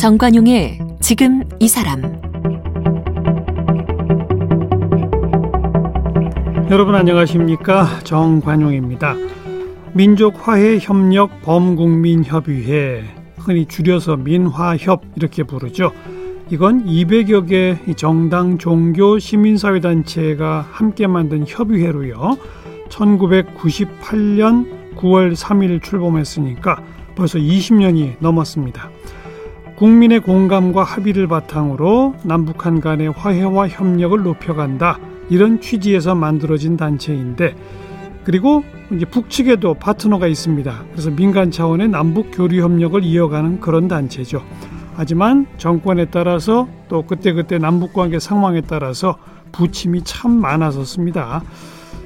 정관용의 지금 이 사람 여러분 안녕하십니까 정관용입니다. 민족화해협력 범국민협의회 흔히 줄여서 민화협 이렇게 부르죠. 이건 200여 개 정당, 종교, 시민사회단체가 함께 만든 협의회로요. 1998년 9월 3일 출범했으니까 벌써 20년이 넘었습니다. 국민의 공감과 합의를 바탕으로 남북한 간의 화해와 협력을 높여간다. 이런 취지에서 만들어진 단체인데 그리고 이제 북측에도 파트너가 있습니다. 그래서 민간 차원의 남북 교류 협력을 이어가는 그런 단체죠. 하지만 정권에 따라서 또 그때그때 남북 관계 상황에 따라서 부침이 참 많았었습니다.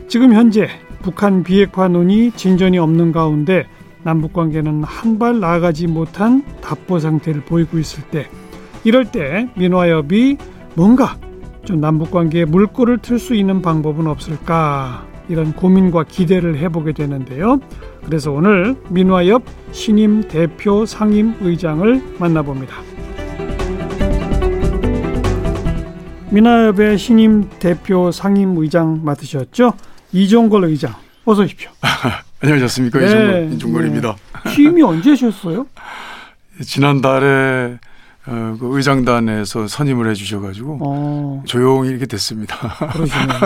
지금 현재 북한 비핵화 논의 진전이 없는 가운데 남북 관계는 한 발 나아가지 못한 답보 상태를 보이고 있을 때 이럴 때 민화협이 뭔가 좀 남북 관계에 물꼬를 틀 수 있는 방법은 없을까 이런 고민과 기대를 해보게 되는데요. 그래서 오늘 민화협 신임 대표 상임 의장을 만나봅니다. 민화협의 신임 대표 상임 의장 맡으셨죠? 이종걸 의장. 어서 오십시오. 안녕하셨습니까? 네, 이종걸, 이종걸입니다. 네. 취임이 언제셨어요? 지난달에 어, 그 의장단에서 선임을 해주셔가지고 어. 조용히 이렇게 됐습니다. 그러시네요.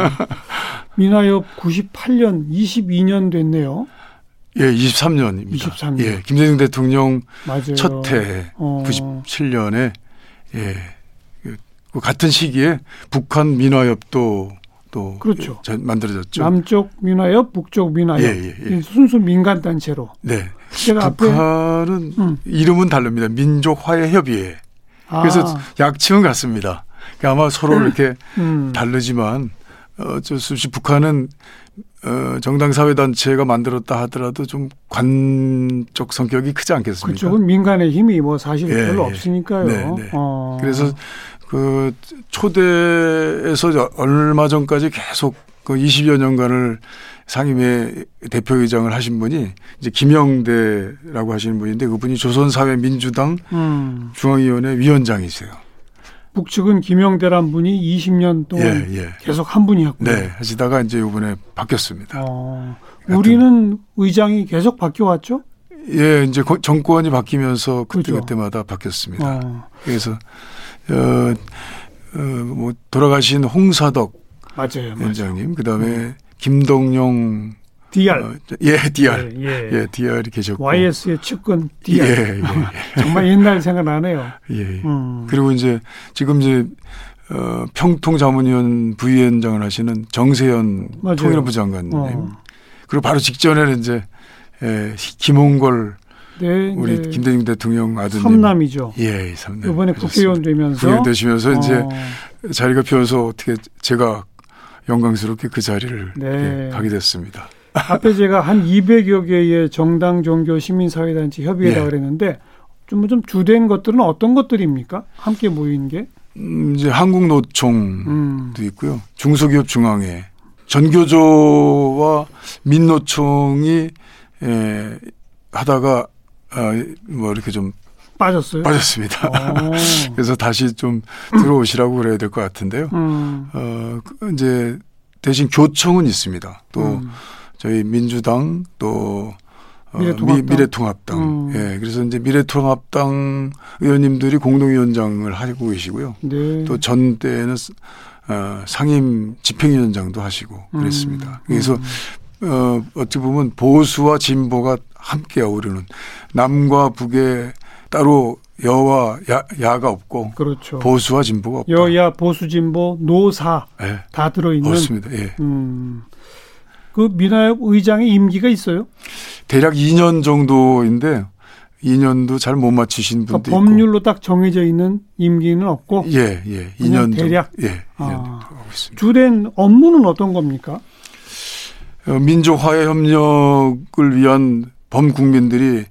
민화협 98년, 22년 됐네요. 예, 23년입니다. 23년. 예, 김대중 대통령 첫해 어. 97년에 예, 그, 그 같은 시기에 북한 민화협도 또 그렇죠. 만들어졌죠. 남쪽 민화협, 북쪽 민화협. 예, 예, 예. 순수 민간 단체로. 네. 북한은 음. 이름은 다릅니다. 민족화해협의회. 그래서 아. 약칭은 같습니다. 그러니까 아마 서로 음. 이렇게 음. 다르지만 어쩔 수 없이 북한은 어, 정당사회단체가 만들었다 하더라도 좀 관적 성격이 크지 않겠습니까? 그쪽은 민간의 힘이 뭐 사실 예, 별로 예. 없으니까요. 네, 네. 어. 그래서 그 초대에서 얼마 전까지 계속 그 20여 년간을 상임위 대표의장을 하신 분이 이제 김영대라고 하시는 분인데 그분이 조선사회민주당 음. 중앙위원회 위원장이세요. 북측은 김영대란 분이 20년 동안 예, 예. 계속 한 분이었고요. 네, 하시다가 이제 이번에 바뀌었습니다. 어, 우리는 의장이 계속 바뀌어왔죠? 예, 이제 정권이 바뀌면서 그때 그렇죠. 그때마다 바뀌었습니다. 어. 그래서 어, 어, 뭐 돌아가신 홍사덕 맞아요, 위원장님, 그다음에 음. 김동용 DR. 어, 예, DR. 예, 예. 예, DR이 계셨고. YS의 측근 DR. 예, 예. 예. 정말 옛날 생각나네요. 예. 음. 그리고 이제 지금 이제 어, 평통 자문위원 부위원장을 하시는 정세현. 통일부 장관님. 어. 그리고 바로 직전에는 이제 예, 김홍걸 네, 우리 네. 김대중 대통령 아드님 삼남이죠. 예, 삼남. 이번에 국회의원 되면서 국회의원 되시면서 어. 이제 자리가 비어서 어떻게 제가 영광스럽게 그 자리를 네. 예, 가게 됐습니다. 앞에 제가 한 200여 개의 정당, 종교, 시민사회단체 협의회라고 예. 그랬는데 좀, 좀 주된 것들은 어떤 것들입니까? 함께 모인 게? 음, 이제 한국노총도 음. 있고요. 중소기업 중앙회, 전교조와 민노총이 에, 하다가 아, 뭐 이렇게 좀 빠졌어요? 빠졌습니다. 어. 그래서 다시 좀 들어오시라고 그래야 될 것 같은데요. 음. 어, 그 이제 대신 교청은 있습니다. 또 음. 저희 민주당 또 어, 미래통합당. 미, 래통합당 음. 예. 그래서 이제 미래통합당 의원님들이 공동위원장을 하고 계시고요. 네. 또 전 때는 어, 상임 집행위원장도 하시고 음. 그랬습니다. 그래서 음. 어, 어찌 보면 보수와 진보가 함께 어우르는 남과 북의 따로 여와 야, 야가 없고 그렇죠. 보수와 진보가 없다. 여야 보수 진보 노사 네. 다 들어 있는 없습니다. 예. 음. 그 민화협 의장의 임기가 있어요? 대략 2년 정도인데 2년도 잘 못 맞추신 분도 그러니까 법률로 딱 정해져 있는 임기는 없고 예, 예. 2년 대략 정도, 예. 2년 아. 하고 있습니다. 주된 업무는 어떤 겁니까? 어, 민족 화해 협력을 위한 범국민들이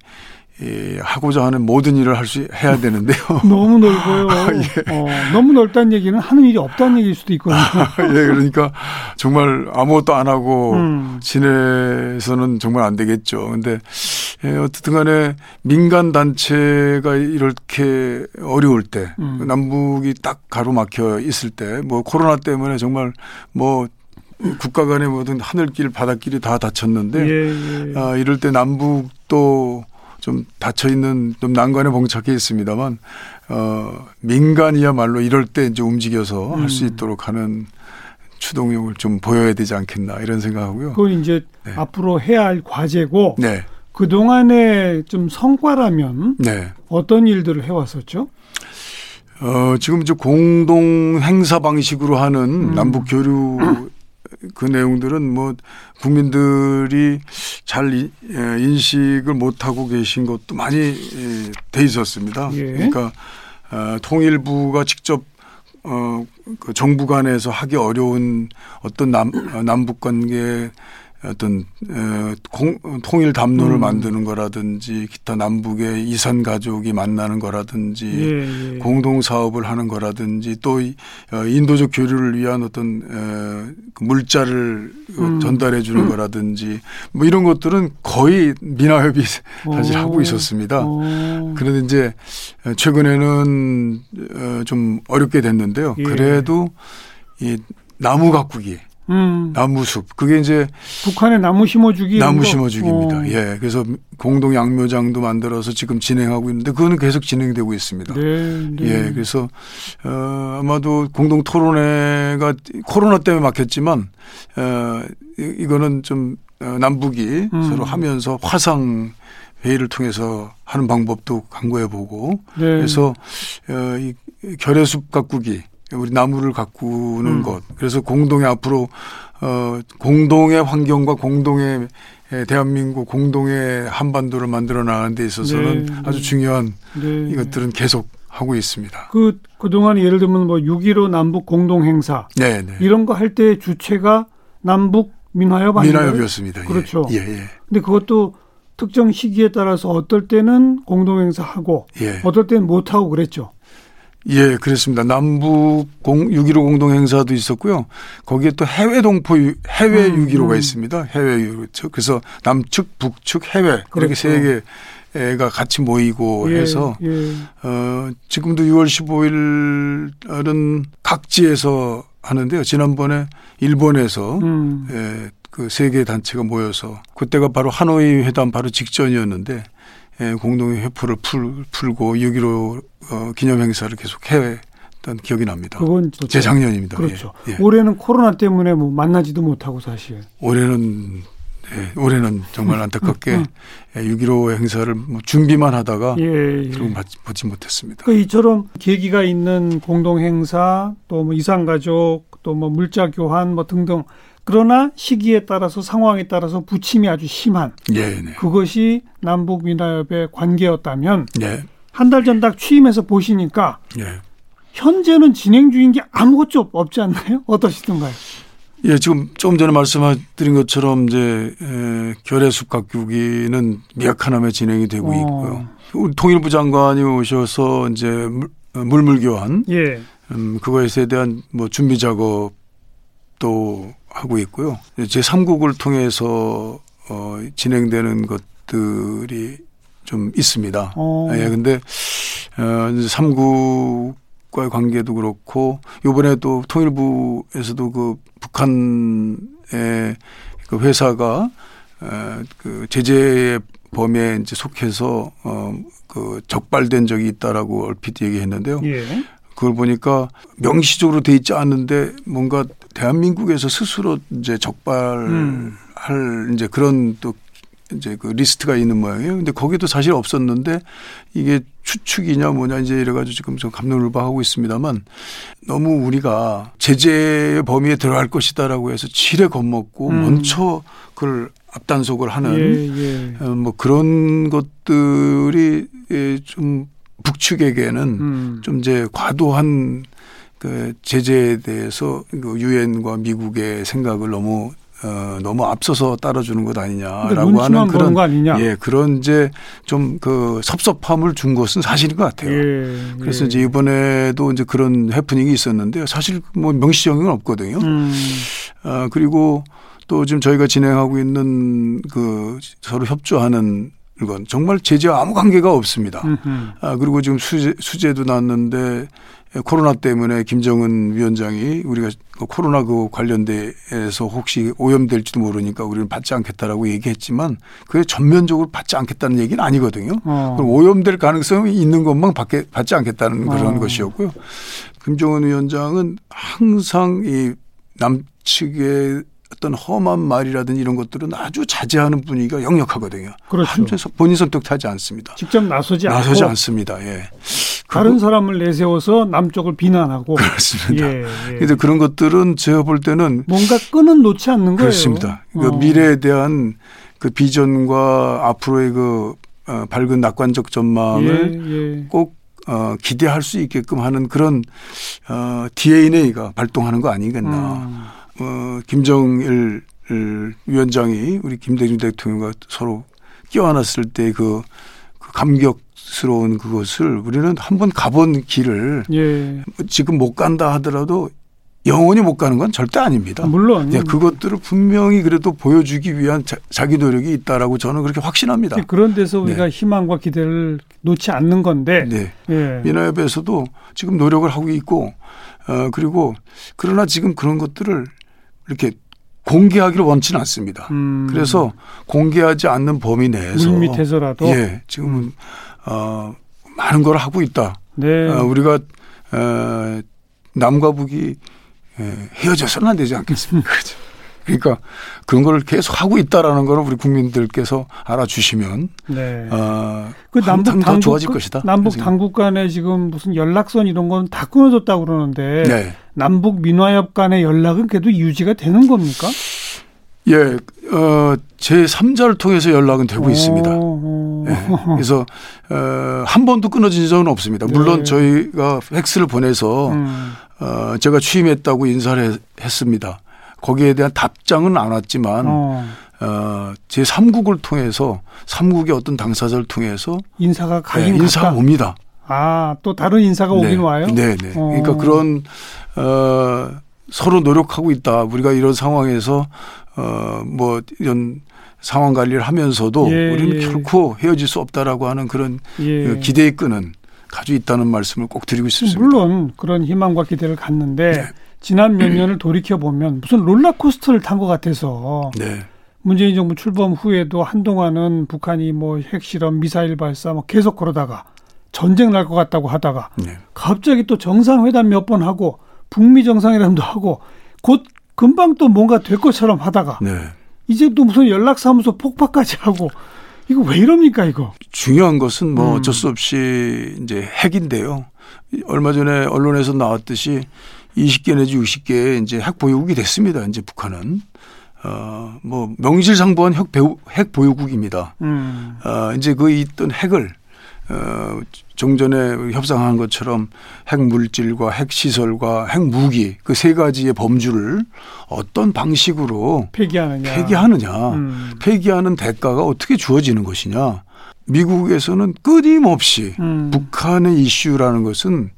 예, 하고자 하는 모든 일을 할 수 해야 되는데요. 너무 넓어요. 아, 예. 어, 너무 넓다는 얘기는 하는 일이 없다는 얘기일 수도 있거든요. 아, 예, 그러니까 정말 아무것도 안 하고 음. 지내서는 정말 안 되겠죠. 근데 예, 어떻든 간에 민간 단체가 이렇게 어려울 때 음. 남북이 딱 가로막혀 있을 때 뭐 코로나 때문에 정말 뭐 국가 간의 모든 하늘길 바닷길이 다 닫혔는데 예, 예. 아, 이럴 때 남북도 좀 닫혀 있는 좀 난관에 봉착해 있습니다만 어 민간이야말로 이럴 때 이제 움직여서 음. 할수 있도록 하는 추동력을 좀 보여야 되지 않겠나 이런 생각하고요. 그건 이제 네. 앞으로 해야 할 과제고 네. 그 동안에 좀 성과라면 네. 어떤 일들을 해왔었죠? 어, 지금 이제 공동 행사 방식으로 하는 음. 남북 교류 그 내용들은 뭐 국민들이 잘 예, 인식을 못하고 계신 것도 많이 예, 돼 있었습니다. 예. 그러니까 어, 통일부가 직접 어, 그 정부 간에서 하기 어려운 어떤 남, 어, 남북 관계 어떤 공, 통일 담론을 음. 만드는 거라든지 기타 남북의 이산 가족이 만나는 거라든지 예, 예. 공동 사업을 하는 거라든지 또 어, 인도적 교류를 위한 어떤 그 물자를 음. 전달해 주는 음. 거라든지 뭐 이런 것들은 거의 민화협이 사실 오. 하고 있었습니다. 오. 그런데 이제 최근에는 어, 좀 어렵게 됐는데요. 예. 그래도 이 나무 가꾸기 음. 나무숲. 그게 이제 북한의 나무 심어주기 나무 심어주기입니다. 어. 예. 그래서 공동 양묘장도 만들어서 지금 진행하고 있는데 그거는 계속 진행되고 있습니다. 네, 네. 예. 그래서 어 아마도 공동 토론회가 코로나 때문에 막혔지만 어 이거는 좀 어, 남북이 음. 서로 하면서 화상 회의를 통해서 하는 방법도 강구해 보고 네. 그래서 어 이 결의숲 가꾸기 우리 나무를 가꾸는 음. 것. 그래서 공동의 앞으로 어 공동의 환경과 공동의 대한민국 공동의 한반도를 만들어 나가는 데 있어서는 네. 아주 중요한 네. 이것들은 계속 하고 있습니다. 그 그동안 예를 들면 뭐 6.15 남북 공동 행사 네, 네. 이런 거 할 때 주체가 남북 민화협 아닌가요? 민화협이었습니다. 예. 그렇죠. 예, 예. 근데 그것도 특정 시기에 따라서 어떨 때는 공동 행사하고 예. 어떨 때는 못 하고 그랬죠. 예, 그렇습니다. 남북 공, 6.15 공동 행사도 있었고요. 거기에 또 해외 동포, 해외 음, 6.15가 음. 있습니다. 해외 6.15. 그래서 남측, 북측, 해외. 그렇죠. 이렇게 세 개가 같이 모이고 예, 해서, 예. 어, 지금도 6월 15일은 각지에서 하는데요. 지난번에 일본에서 음. 예, 그 세 개 단체가 모여서 그때가 바로 하노이 회담 바로 직전이었는데 예, 공동의 회포를 풀, 풀고 6.15 어, 기념 행사를 계속 해왔던 기억이 납니다. 그건 재작년입니다. 그렇죠. 예, 예. 올해는 코로나 때문에 뭐 만나지도 못하고 사실. 올해는 예, 올해는 정말 안타깝게 음, 음. 6.15 예, 행사를 뭐 준비만 하다가 예, 예. 결국 보지 못했습니다. 그 이처럼 계기가 있는 공동 행사 또 뭐 이산가족 또 뭐 물자 교환 뭐 등등 그러나 시기에 따라서 상황에 따라서 부침이 아주 심한 예, 네. 그것이 남북 민화협의 관계였다면 네. 한달 전 딱 취임해서 보시니까 네. 현재는 진행 중인 게 아무것도 없지 않나요? 어떠시던가요? 예, 지금 조금 전에 말씀드린 것처럼 이제 에, 결의숲 가꾸기는 미약한함에 진행이 되고 어. 있고요. 통일부 장관이 오셔서 이제 물, 물물 교환, 예. 음, 그거에 대한 뭐 준비 작업도 하고 있고요. 제 3국을 통해서 어, 진행되는 것들이 좀 있습니다. 어. 예, 근데 어, 3국과의 관계도 그렇고 요번에 또 통일부에서도 그 북한의 그 회사가 어, 그 제재의 범위에 이제 속해서 어, 그 적발된 적이 있다라고 얼핏 얘기했는데요. 예. 그걸 보니까 명시적으로 돼 있지 않은데 뭔가 대한민국에서 스스로 이제 적발할 음. 이제 그런 또 이제 그 리스트가 있는 모양이에요. 근데 거기도 사실 없었는데 이게 추측이냐 뭐냐 이제 이래가지고 지금 좀 감론을박하고 있습니다만 너무 우리가 제재의 범위에 들어갈 것이다라고 해서 지레 겁먹고 음. 먼저 그걸 앞단속을 하는 예, 예. 어, 뭐 그런 것들이 좀 북측에게는 음. 좀 이제 과도한 그 제재에 대해서 그 유엔과 미국의 생각을 너무 어, 너무 앞서서 따라주는 것 아니냐라고 하는 그런 예 그런 이제 좀 그 섭섭함을 준 것은 사실인 것 같아요. 예, 그래서 예. 이제 이번에도 이제 그런 해프닝이 있었는데요. 사실 뭐 명시적인 건 없거든요. 음. 아 그리고 또 지금 저희가 진행하고 있는 그 서로 협조하는 건 정말 제재와 아무 관계가 없습니다. 아, 그리고 지금 수재, 수재도 났는데 코로나 때문에 김정은 위원장이 우리가 그 코로나 그 관련돼서 혹시 오염될지도 모르니까 우리는 받지 않겠다라고 얘기했지만 그게 전면적으로 받지 않겠다는 얘기는 아니거든요. 어. 그럼 오염될 가능성이 있는 것만 받게, 받지 않겠다는 그런 어. 것이었고요. 김정은 위원장은 항상 이 남측의 어떤 험한 말이라든지 이런 것들은 아주 자제하는 분위기가 역력하거든요. 그렇죠. 본인 선택하지 않습니다. 직접 나서지 나서지 않습니다. 예. 다른 사람을 내세워서 남쪽을 비난하고 그렇습니다. 예, 예. 그래서 그런 것들은 제가 볼 때는 뭔가 끈은 놓지 않는 거예요. 그렇습니다. 그 어. 미래에 대한 그 비전과 앞으로의 그 어, 밝은 낙관적 전망을 예, 예. 꼭 어, 기대할 수 있게끔 하는 그런 어, DNA가 발동하는 거 아니겠나. 음. 어, 김정일 위원장이 우리 김대중 대통령과 서로 껴안았을 때그 그 감격 스러운 그것을 우리는 한번 가본 길을 예. 지금 못 간다 하더라도 영원히 못 가는 건 절대 아닙니다. 물론. 예, 그것들을 분명히 그래도 보여주기 위한 자, 기 노력이 있다라고 저는 그렇게 확신합니다. 그런 데서 우리가 네. 희망과 기대를 놓지 않는 건데. 네. 예. 민화협에서도 지금 노력을 하고 있고, 어, 그리고 그러나 지금 그런 것들을 이렇게 공개하기를 원치는 않습니다. 음. 그래서 공개하지 않는 범위 내에서 밑에서라도 예, 지금은 어 많은 걸 하고 있다. 네. 어, 우리가 어 남과 북이 예, 헤어져서는 안 되지 않겠습니까? 그렇죠. 그러니까 그런 걸 계속 하고 있다라는 거를 우리 국민들께서 알아주시면 네. 어, 그 남북 당국, 좋아질 것이다. 남북 당국 간에 지금 무슨 연락선 이런 건 다 끊어졌다고 그러는데 네. 남북 민화협 간의 연락은 그래도 유지가 되는 겁니까? 예, 어, 제 3자를 통해서 연락은 되고 오, 있습니다. 네, 그래서 어, 한 번도 끊어진 적은 없습니다. 물론 네. 저희가 팩스를 보내서 음. 어, 제가 취임했다고 인사를 했습니다. 거기에 대한 답장은 안 왔지만 어. 어, 제 3국을 통해서 3국의 어떤 당사자를 통해서 인사가 가긴 네, 인사가 갔다. 옵니다. 아, 또 다른 인사가 네. 오긴 와요? 네, 네. 어. 그러니까 그런 어 서로 노력하고 있다. 우리가 이런 상황에서 어뭐 이런 상황 관리를 하면서도 예, 우리는 예. 결코 헤어질 수 없다라고 하는 그런 예. 그 기대의 끈은 가지고 있다는 말씀을 꼭 드리고 싶습니다. 물론 그런 희망과 기대를 갖는데 네. 지난 몇 년을 돌이켜 보면 무슨 롤러코스터를 탄 것 같아서 네. 문재인 정부 출범 후에도 한동안은 북한이 뭐 핵실험, 미사일 발사 뭐 계속 그러다가 전쟁 날 것 같다고 하다가 네. 갑자기 또 정상회담 몇 번 하고 북미 정상회담도 하고 곧 금방 또 뭔가 될 것처럼 하다가 네. 이제 또 무슨 연락사무소 폭파까지 하고 이거 왜 이럽니까 이거? 중요한 것은 뭐 음. 어쩔 수 없이 이제 핵인데요. 얼마 전에 언론에서 나왔듯이 20개 내지 60개 이제 핵 보유국이 됐습니다. 이제 북한은. 어, 뭐 명실상부한 핵, 배우, 핵 보유국입니다. 음. 어, 이제 그 있던 핵을 어, 종전에 협상한 것처럼 핵 물질과 핵 시설과 핵 무기 그 세 가지의 범주를 어떤 방식으로 폐기하느냐, 폐기하느냐, 음. 폐기하는 대가가 어떻게 주어지는 것이냐. 미국에서는 끊임없이 음. 북한의 이슈라는 것은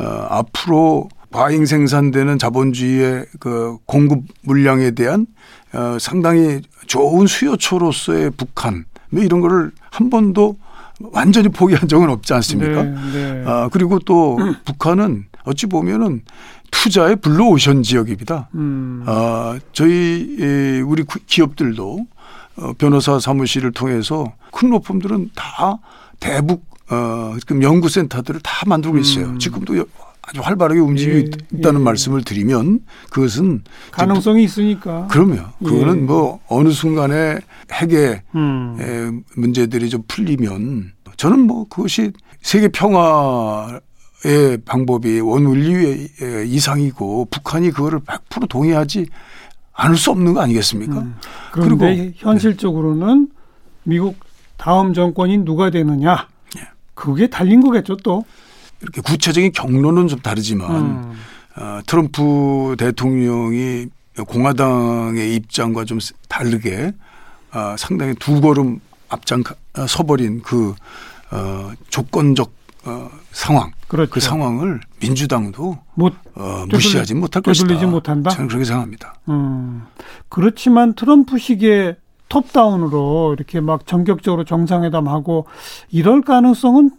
어, 앞으로 과잉 생산되는 자본주의의 그 공급 물량에 대한 어, 상당히 좋은 수요처로서의 북한 뭐 이런 거를 한 번도 완전히 포기한 적은 없지 않습니까? 네, 네. 아, 그리고 또 음. 북한은 어찌 보면은 투자의 블루오션 지역입니다. 음. 아, 저희 우리 기업들도 어, 변호사 사무실을 통해서 큰 로펌들은 다 대북 어, 그 연구센터들을 다 만들고 있어요. 음. 지금도 아주 활발하게 움직이고 예, 있다는 예. 말씀을 드리면 그것은 가능성이 있으니까. 그러면 그거는 예. 뭐 어느 순간에 핵의 음. 문제들이 좀 풀리면 저는 뭐 그것이 세계 평화의 방법이 원원리의 이상이고 북한이 그거를 100% 동의하지 않을 수 없는 거 아니겠습니까? 음. 그런데 그리고 현실적으로는 네. 미국 다음 정권이 누가 되느냐 예. 그게 달린 거겠죠 또. 이렇게 구체적인 경로는 좀 다르지만 음. 어, 트럼프 대통령이 공화당의 입장과 좀 다르게 어, 상당히 두 걸음 앞장 어, 서버린 그 어, 조건적 어, 상황 그렇죠. 그 상황을 민주당도 못 어, 무시하지 못할 것이다. 못한다. 저는 그렇게 생각합니다. 음. 그렇지만 트럼프식의 톱다운으로 이렇게 막 전격적으로 정상회담하고 이럴 가능성은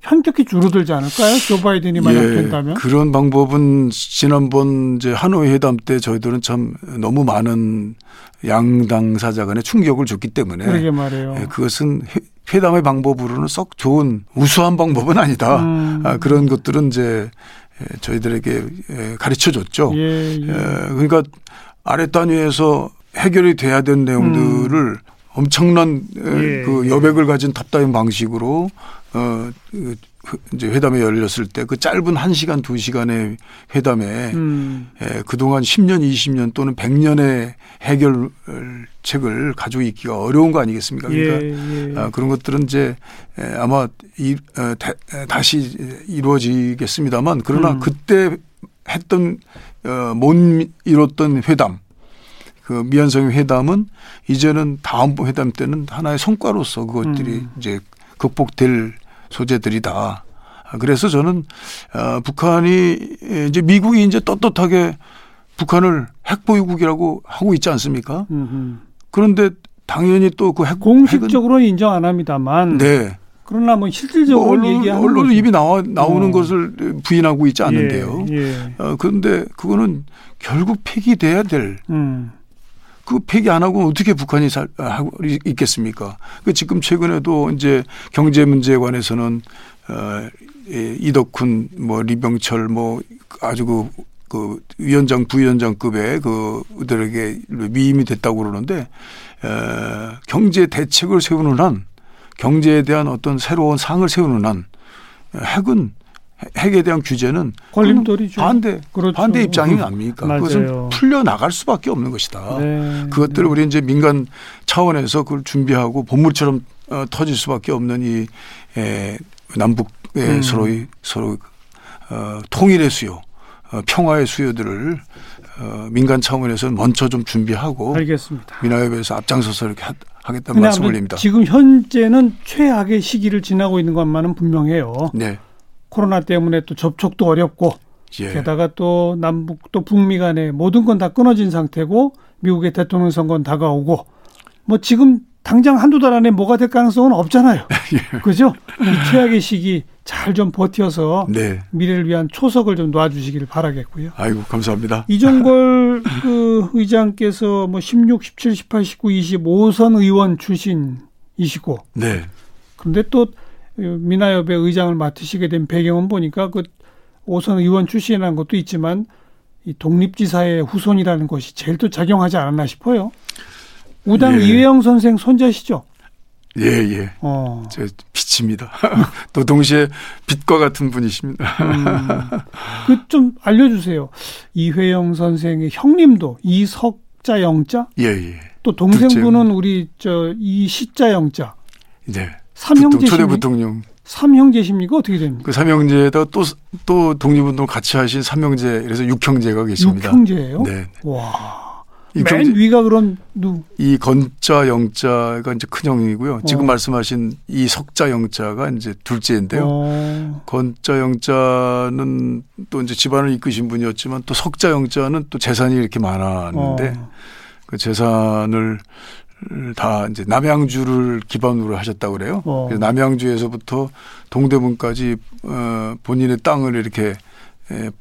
현격히 줄어들지 않을까요? 조 바이든이 만약 예, 된다면? 그런 방법은 지난번 이제 하노이 회담 때 저희들은 참 너무 많은 양당 사자 간에 충격을 줬기 때문에 그러게 말이에요. 예, 그것은 회담의 방법으로는 썩 좋은 우수한 방법은 아니다. 음. 아, 그런 것들은 이제 저희들에게 가르쳐 줬죠. 예, 예. 그러니까 아래 단위에서 해결이 돼야 되는 내용들을 음. 엄청난 예, 그 여백을 가진 탑다운 방식으로 어그 이제 회담에 열렸을 때 그 짧은 1시간 2시간의 회담에 음. 예, 그동안 10년 20년 또는 100년의 해결책을 가지고 있기가 어려운 거 아니겠습니까? 그러니까 예, 예. 아, 그런 것들은 이제 아마 이, 어, 다, 시 이루어지겠습니다만 그러나 음. 그때 했던 어, 못 이뤘던 회담 그 미완성 회담은 이제는 다음 회담 때는 하나의 성과로서 그것들이 음. 이제 극복될 소재들이다. 그래서 저는 어, 북한이 이제 미국이 이제 떳떳하게 북한을 핵보유국이라고 하고 있지 않습니까? 음흠. 그런데 당연히 또 그 핵 공식적으로는 인정 안 합니다만. 네. 그러나 뭐 실질적으로 뭐 언론, 얘기하는 언론 입이 나와 나오는 어. 것을 부인하고 있지 않는데요. 예, 예. 어, 그런데 그거는 결국 폐기돼야 될 음. 그 폐기 안 하고 어떻게 북한이 살, 하고 있겠습니까? 그 지금 최근에도 이제 경제 문제에 관해서는 어, 예, 이덕훈 뭐 리병철 뭐 아주 그, 그 위원장 부위원장급의 그들에게 위임이 됐다고 그러는데 어, 경제 대책을 세우는 한 경제에 대한 어떤 새로운 상을 세우는 한 핵은 핵에 대한 규제는 걸림돌이죠. 반대 그렇죠. 반대 입장이 아닙니까? 맞아요. 그것은 풀려 나갈 수밖에 없는 것이다. 네. 그것들을 네. 우리 이제 민간 차원에서 그걸 준비하고 본물처럼 어, 터질 수밖에 없는 이 에, 남북 의 음. 서로의 서로 어, 통일의 수요, 어, 평화의 수요들을 어, 민간 차원에서 먼저 좀 준비하고 알겠습니다. 민화협에서 앞장서서 이렇게 하, 하겠다는 말씀을 올립니다. 지금 현재는 최악의 시기를 지나고 있는 것만은 분명해요. 네. 코로나 때문에 또 접촉도 어렵고 예. 게다가 또 남북 또 북미 간에 모든 건 다 끊어진 상태고 미국의 대통령 선거는 다가오고 뭐 지금 당장 한두 달 안에 뭐가 될 가능성은 없잖아요. 예. 그죠? 이 최악의 시기 잘 좀 버텨서 네. 미래를 위한 초석을 좀 놔주시기를 바라겠고요. 아이고 감사합니다. 이종걸 그 의장께서 뭐 16, 17, 18, 19, 20 5선 의원 출신이시고. 네. 그런데 또 미나협의 의장을 맡으시게 된 배경은 보니까 그 오선 의원 출신이라는 것도 있지만 이 독립지사의 후손이라는 것이 제일 또 작용하지 않았나 싶어요. 우당 예. 이회영 선생 손자시죠? 예, 예. 어. 제 빛입니다. 또 동시에 빛과 같은 분이십니다. 음. 그좀 알려주세요. 이회영 선생의 형님도 이석자 영자? 예, 예. 또 동생분은 우리 저 이시자 영자. 네. 삼형제 초대 부통령. 삼형제십니까? 어떻게 됩니까? 그 삼형제에다 또, 또 독립운동 같이 하신 삼형제, 그래서 육형제가 계십니다. 육형제예요? 네. 와. 맨 경제, 위가 그럼 누? 이 건자 영자가 이제 큰 형이고요. 지금 어. 말씀하신 이 석자 영자가 이제 둘째인데요. 어. 건자 영자는 또 이제 집안을 이끄신 분이었지만 또 석자 영자는 또 재산이 이렇게 많았는데 어. 그 재산을 다 이제 남양주를 기반으로 하셨다고 그래요. 어. 남양주에서부터 동대문까지 어 본인의 땅을 이렇게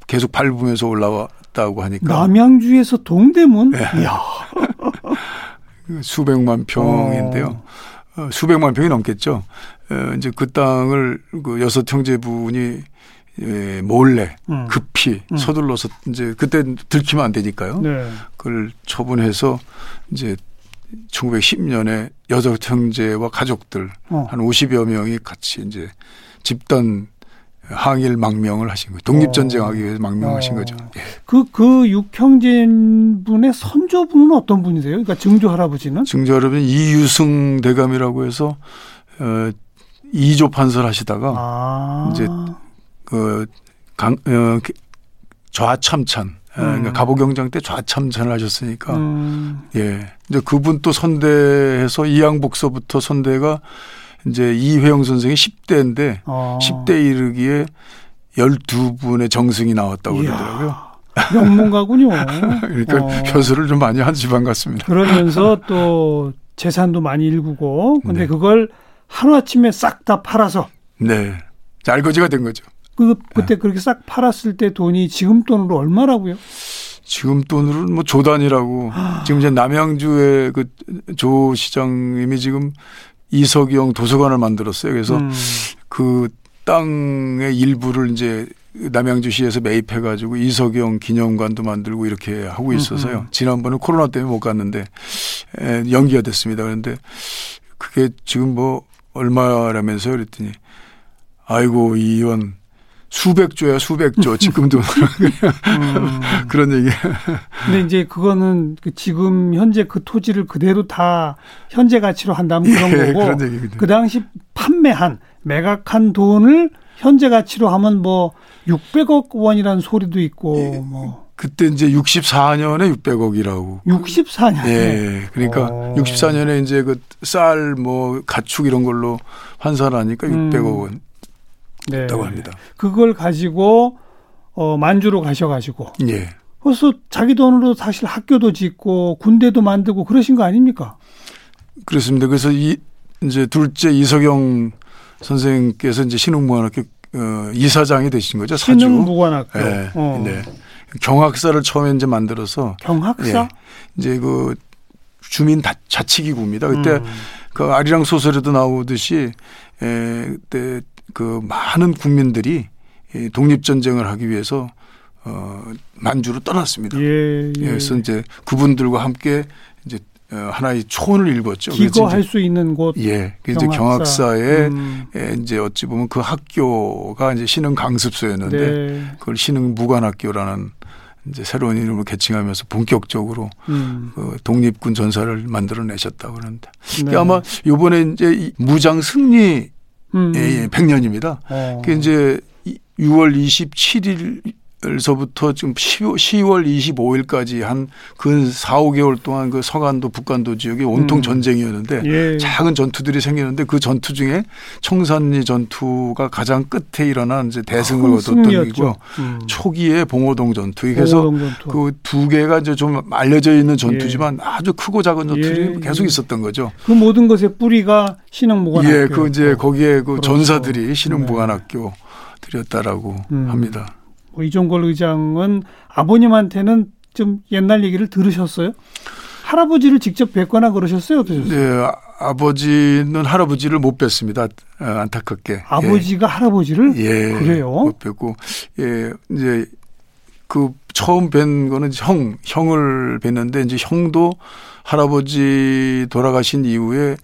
계속 밟으면서 올라왔다고 하니까. 남양주에서 동대문? 네. 이야. 수백만 평인데요. 어. 어. 수백만 평이 넘겠죠. 어, 이제 그 땅을 그 여섯 형제분이 예, 몰래 음. 급히 음. 서둘러서 이제 그때 들키면 안 되니까요. 네. 그걸 처분해서 이제 1910년에 여섯 형제와 가족들 어. 한 50여 명이 같이 이제 집단 항일 망명을 하신 거예요. 독립전쟁하기 위해서 망명하신 어. 거죠. 예. 그, 그 육형제분의 선조분은 어떤 분이세요? 그러니까 증조 할아버지는? 증조 할아버지는 이유승 대감이라고 해서, 어, 이조 판설 하시다가, 아. 이제, 그, 강, 어, 좌참찬, 예, 그러니까 음. 가보 경장 때 좌참전을 하셨으니까 음. 예 이제 그분 또 선대해서 이양복서부터 선대가 이제 이회영 선생이 10대인데 어. 10대 이르기에 12분의 정승이 나왔다고 그러더라고요. 명문가군요. 그러니까 어. 효수를 좀 많이 한 집안 같습니다. 그러면서 또 재산도 많이 일구고 근데 네. 그걸 하루아침에 싹 다 팔아서 네. 알거지가 된 거죠. 그 그때 네. 그렇게 싹 팔았을 때 돈이 지금 돈으로 얼마라고요? 지금 돈으로는 뭐 조단이라고 아. 지금 이제 남양주의 그 조 시장님이 지금 이석영 도서관을 만들었어요. 그래서 음. 그 땅의 일부를 이제 남양주시에서 매입해 가지고 이석영 기념관도 만들고 이렇게 하고 있어서요. 음흠. 지난번에 코로나 때문에 못 갔는데 연기가 됐습니다. 그런데 그게 지금 뭐 얼마라면서요? 그랬더니 아이고 이 의원 수백조야 수백조 지금도 음. 그런 얘기. 근데 이제 그거는 그 지금 현재 그 토지를 그대로 다 현재 가치로 한다면 그런 예, 거고 그 당시 판매한 매각한 돈을 현재 가치로 하면 뭐 600억 원이라는 소리도 있고 예, 뭐. 그때 이제 64년에 600억이라고. 64년. 예. 그러니까 오. 64년에 이제 그 쌀 뭐 가축 이런 걸로 환산하니까 600억 원. 네. 있다고 합니다. 그걸 가지고 어 만주로 가셔가지고. 예. 그래서 자기 돈으로 사실 학교도 짓고 군대도 만들고 그러신 거 아닙니까? 그렇습니다. 그래서 이 이제 둘째 이석영 선생께서 이제 신흥무관학교 어, 이사장이 되신 거죠. 사주. 신흥무관학교. 네. 어. 네. 경학사를 처음에 이제 만들어서 경학사? 예. 이제 그 주민 자치기구입니다. 그때 음. 그 아리랑 소설에도 나오듯이 에, 그때 그 많은 국민들이 독립 전쟁을 하기 위해서 어 만주로 떠났습니다. 예, 예. 그래서 이제 그분들과 함께 이제 어, 하나의 초원을 읽었죠. 기거할 수 있는 곳. 예. 그 이제 경학사에 음. 이제 어찌 보면 그 학교가 이제 신흥 강습소였는데 네. 그걸 신흥 무관학교라는 이제 새로운 이름을 개칭하면서 본격적으로 음. 그 독립군 전사를 만들어내셨다고 그러는데 네. 아마 요번에 이제 무장 승리 음. 예, 100년입니다. 어. 그 이제 6월 27일 에서부터 지금 10월 25일까지 한 근 4, 5개월 동안 그 서간도 북간도 지역에 온통 음. 전쟁이었는데 예. 작은 전투들이 생겼는데 그 전투 중에 청산리 전투가 가장 끝에 일어난 이제 대승을 얻었던 일이고 음. 초기에 봉오동 전투. 그래서 그 두 개가 이제 좀 알려져 있는 전투지만 예. 아주 크고 작은 전투들이 예. 계속 있었던 거죠. 그 모든 것의 뿌리가 신흥무관학교. 예, 그 이제 거기에 그 그렇죠. 전사들이 신흥무관학교 들였다라고 음. 합니다. 뭐 이종걸 의장은 아버님한테는 좀 옛날 얘기를 들으셨어요? 할아버지를 직접 뵙거나 그러셨어요? 어떠셨어요? 네, 아버지는 할아버지를 못 뵀습니다. 어, 안타깝게. 아버지가 예. 할아버지를? 예. 그래요? 못 뵙고, 예, 이제 그 처음 뵌 거는 형, 형을 뵀는데 이제 형도 할아버지 돌아가신 이후에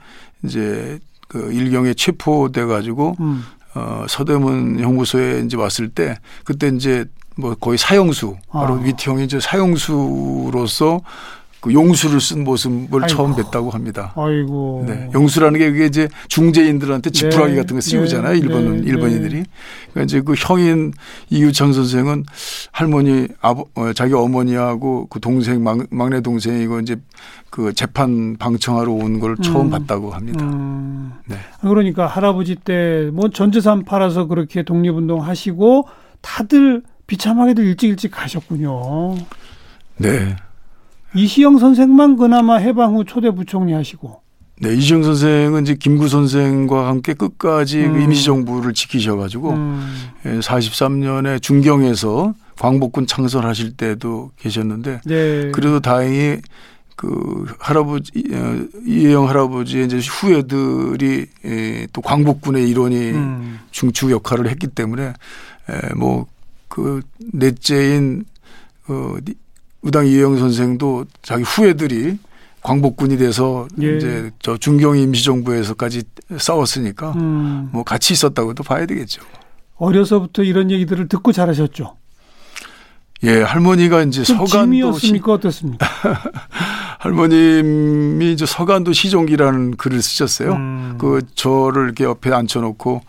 이제 그 일경에 체포돼 가지고 음. 어, 서대문 형무소에 이제 왔을 때 그때 이제 뭐 거의 사형수 바로 아. 위티형이 이제 사형수로서 그 용수를 쓴 모습을 아이고. 처음 뵀다고 합니다. 아이고. 네. 용수라는 게 그게 이제 중재인들한테 지푸라기 네. 같은 거 씌우잖아요. 네. 일본은 네. 일본인들이. 그러니까 이제 그 형인 이유창 선생은 할머니 아버 어, 자기 어머니하고 그 동생 막, 막내 동생이고 이제 그 재판 방청하러 온 걸 처음 음. 봤다고 합니다. 음. 네. 그러니까 할아버지 때 뭐 전재산 팔아서 그렇게 독립운동 하시고 다들 비참하게도 일찍 일찍 가셨군요. 네. 이시영 선생만 그나마 해방 후 초대 부총리 하시고. 네, 이시영 선생은 이제 김구 선생과 함께 끝까지 그 음. 그 임시정부를 지키셔가지고 음. 43년에 예, 중경에서 광복군 창설하실 때도 계셨는데 네. 그래도 다행히 그 할아버지 어, 이혜영 할아버지의 이제 후예들이 예, 또 광복군의 일원이 음. 중추 역할을 했기 때문에 뭐그 넷째인 어 우당 이혜영 선생도 자기 후예들이 광복군이 돼서 예. 이제 저 중경 임시정부에서까지 싸웠으니까 음. 뭐 같이 있었다고도 봐야 되겠죠. 어려서부터 이런 얘기들을 듣고 자라셨죠. 예, 할머니가 이제 서간도 시 어떻습니까? 할머님이 이제 서간도 시종기라는 글을 쓰셨어요. 음. 그 저를 이렇게 옆에 앉혀놓고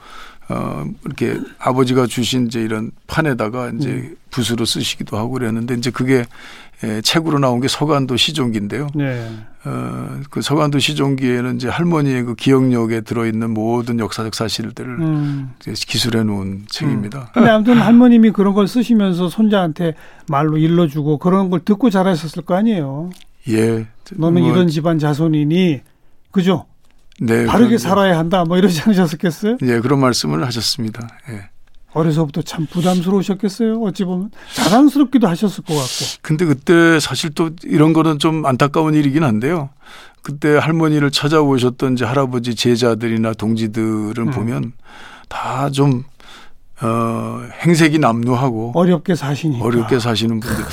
어 이렇게 아버지가 주신 이제 이런 판에다가 이제 음. 붓으로 쓰시기도 하고 그랬는데 이제 그게 예, 책으로 나온 게 서간도 시종기인데요. 네. 어, 그 서간도 시종기에는 이제 할머니의 그 기억력에 들어있는 모든 역사적 사실들을 음. 기술해 놓은 책입니다. 음. 근데 아무튼 할머님이 그런 걸 쓰시면서 손자한테 말로 일러주고 그런 걸 듣고 자라셨을 거 아니에요. 예. 너는 뭐 이런 집안 자손이니 그죠? 네. 바르게 살아야 한다. 뭐 이러지 않으셨겠어요? 예, 그런 말씀을 하셨습니다. 예. 어려서부터 참 부담스러우셨겠어요. 어찌 보면 자랑스럽기도 하셨을 것 같고. 근데 그때 사실 또 이런 거는 좀 안타까운 일이긴 한데요. 그때 할머니를 찾아오셨던 이제 할아버지 제자들이나 동지들을 음. 보면 다좀 어, 행색이 남루하고 어렵게 사시니까 어렵게 사시는 분들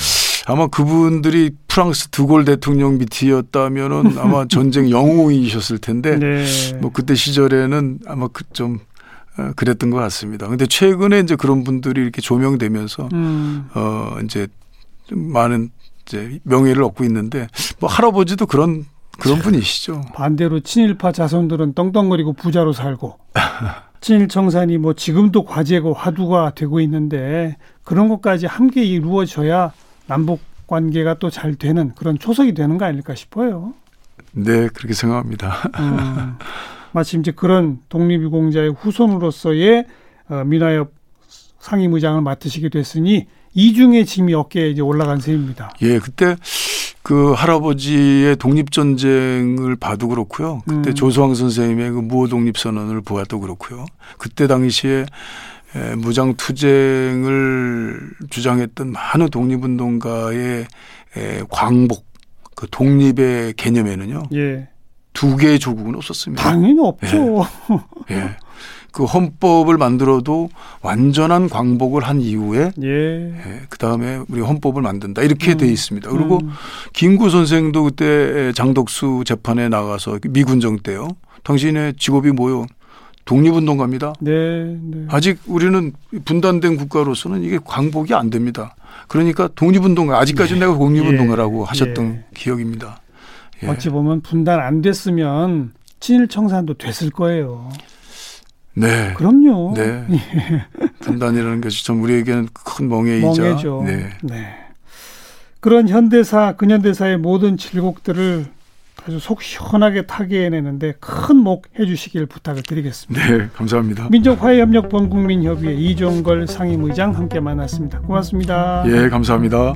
아마 그분들이 프랑스 드골 대통령 밑이었다면은 아마 전쟁 영웅이셨을 텐데 네. 뭐 그때 시절에는 아마 그좀 어, 그랬던 것 같습니다. 근데 최근에 이제 그런 분들이 이렇게 조명되면서 음. 어 이제 많은 이제 명예를 얻고 있는데 뭐 할아버지도 그런 그런 분이시죠. 반대로 친일파 자손들은 떵떵거리고 부자로 살고 친일 청산이 뭐 지금도 과제고 화두가 되고 있는데 그런 것까지 함께 이루어져야 남북 관계가 또 잘 되는 그런 초석이 되는 거 아닐까 싶어요. 네, 그렇게 생각합니다. 음. 마침 이제 그런 독립유공자의 후손으로서의 어, 민화협 상임의장을 맡으시게 됐으니 이중의 짐이 어깨에 이제 올라간 셈입니다. 예, 그때 그 할아버지의 독립전쟁을 봐도 그렇고요. 그때 음. 조수왕 선생님의 그 무호독립선언을 보아도 그렇고요. 그때 당시에 무장 투쟁을 주장했던 많은 독립운동가의 광복, 그 독립의 개념에는요. 예. 두 개의 조국은 없었습니다. 당연히 없죠. 예. 예. 그 헌법을 만들어도 완전한 광복을 한 이후에 예. 예. 그 다음에 우리 헌법을 만든다 이렇게 음. 돼 있습니다. 그리고 음. 김구 선생도 그때 장덕수 재판에 나가서 미군정 때요. 당신의 직업이 뭐요? 독립운동가입니다. 네, 네. 아직 우리는 분단된 국가로서는 이게 광복이 안 됩니다. 그러니까 독립운동가 아직까지 네. 내가 독립운동가라고 예. 하셨던 예. 기억입니다. 예. 어찌 보면 분단 안 됐으면 친일 청산도 됐을 거예요. 네. 그럼요. 네. 분단이라는 것이 좀 우리에게는 큰 멍해이자. 멍해죠. 네. 네. 그런 현대사, 근현대사의 모든 질곡들을 아주 속 시원하게 타게 해내는데 큰 목 해주시길 부탁을 드리겠습니다. 네, 감사합니다. 민족화해협력 범국민협의회 이종걸 상임의장 함께 만났습니다. 고맙습니다. 예, 감사합니다.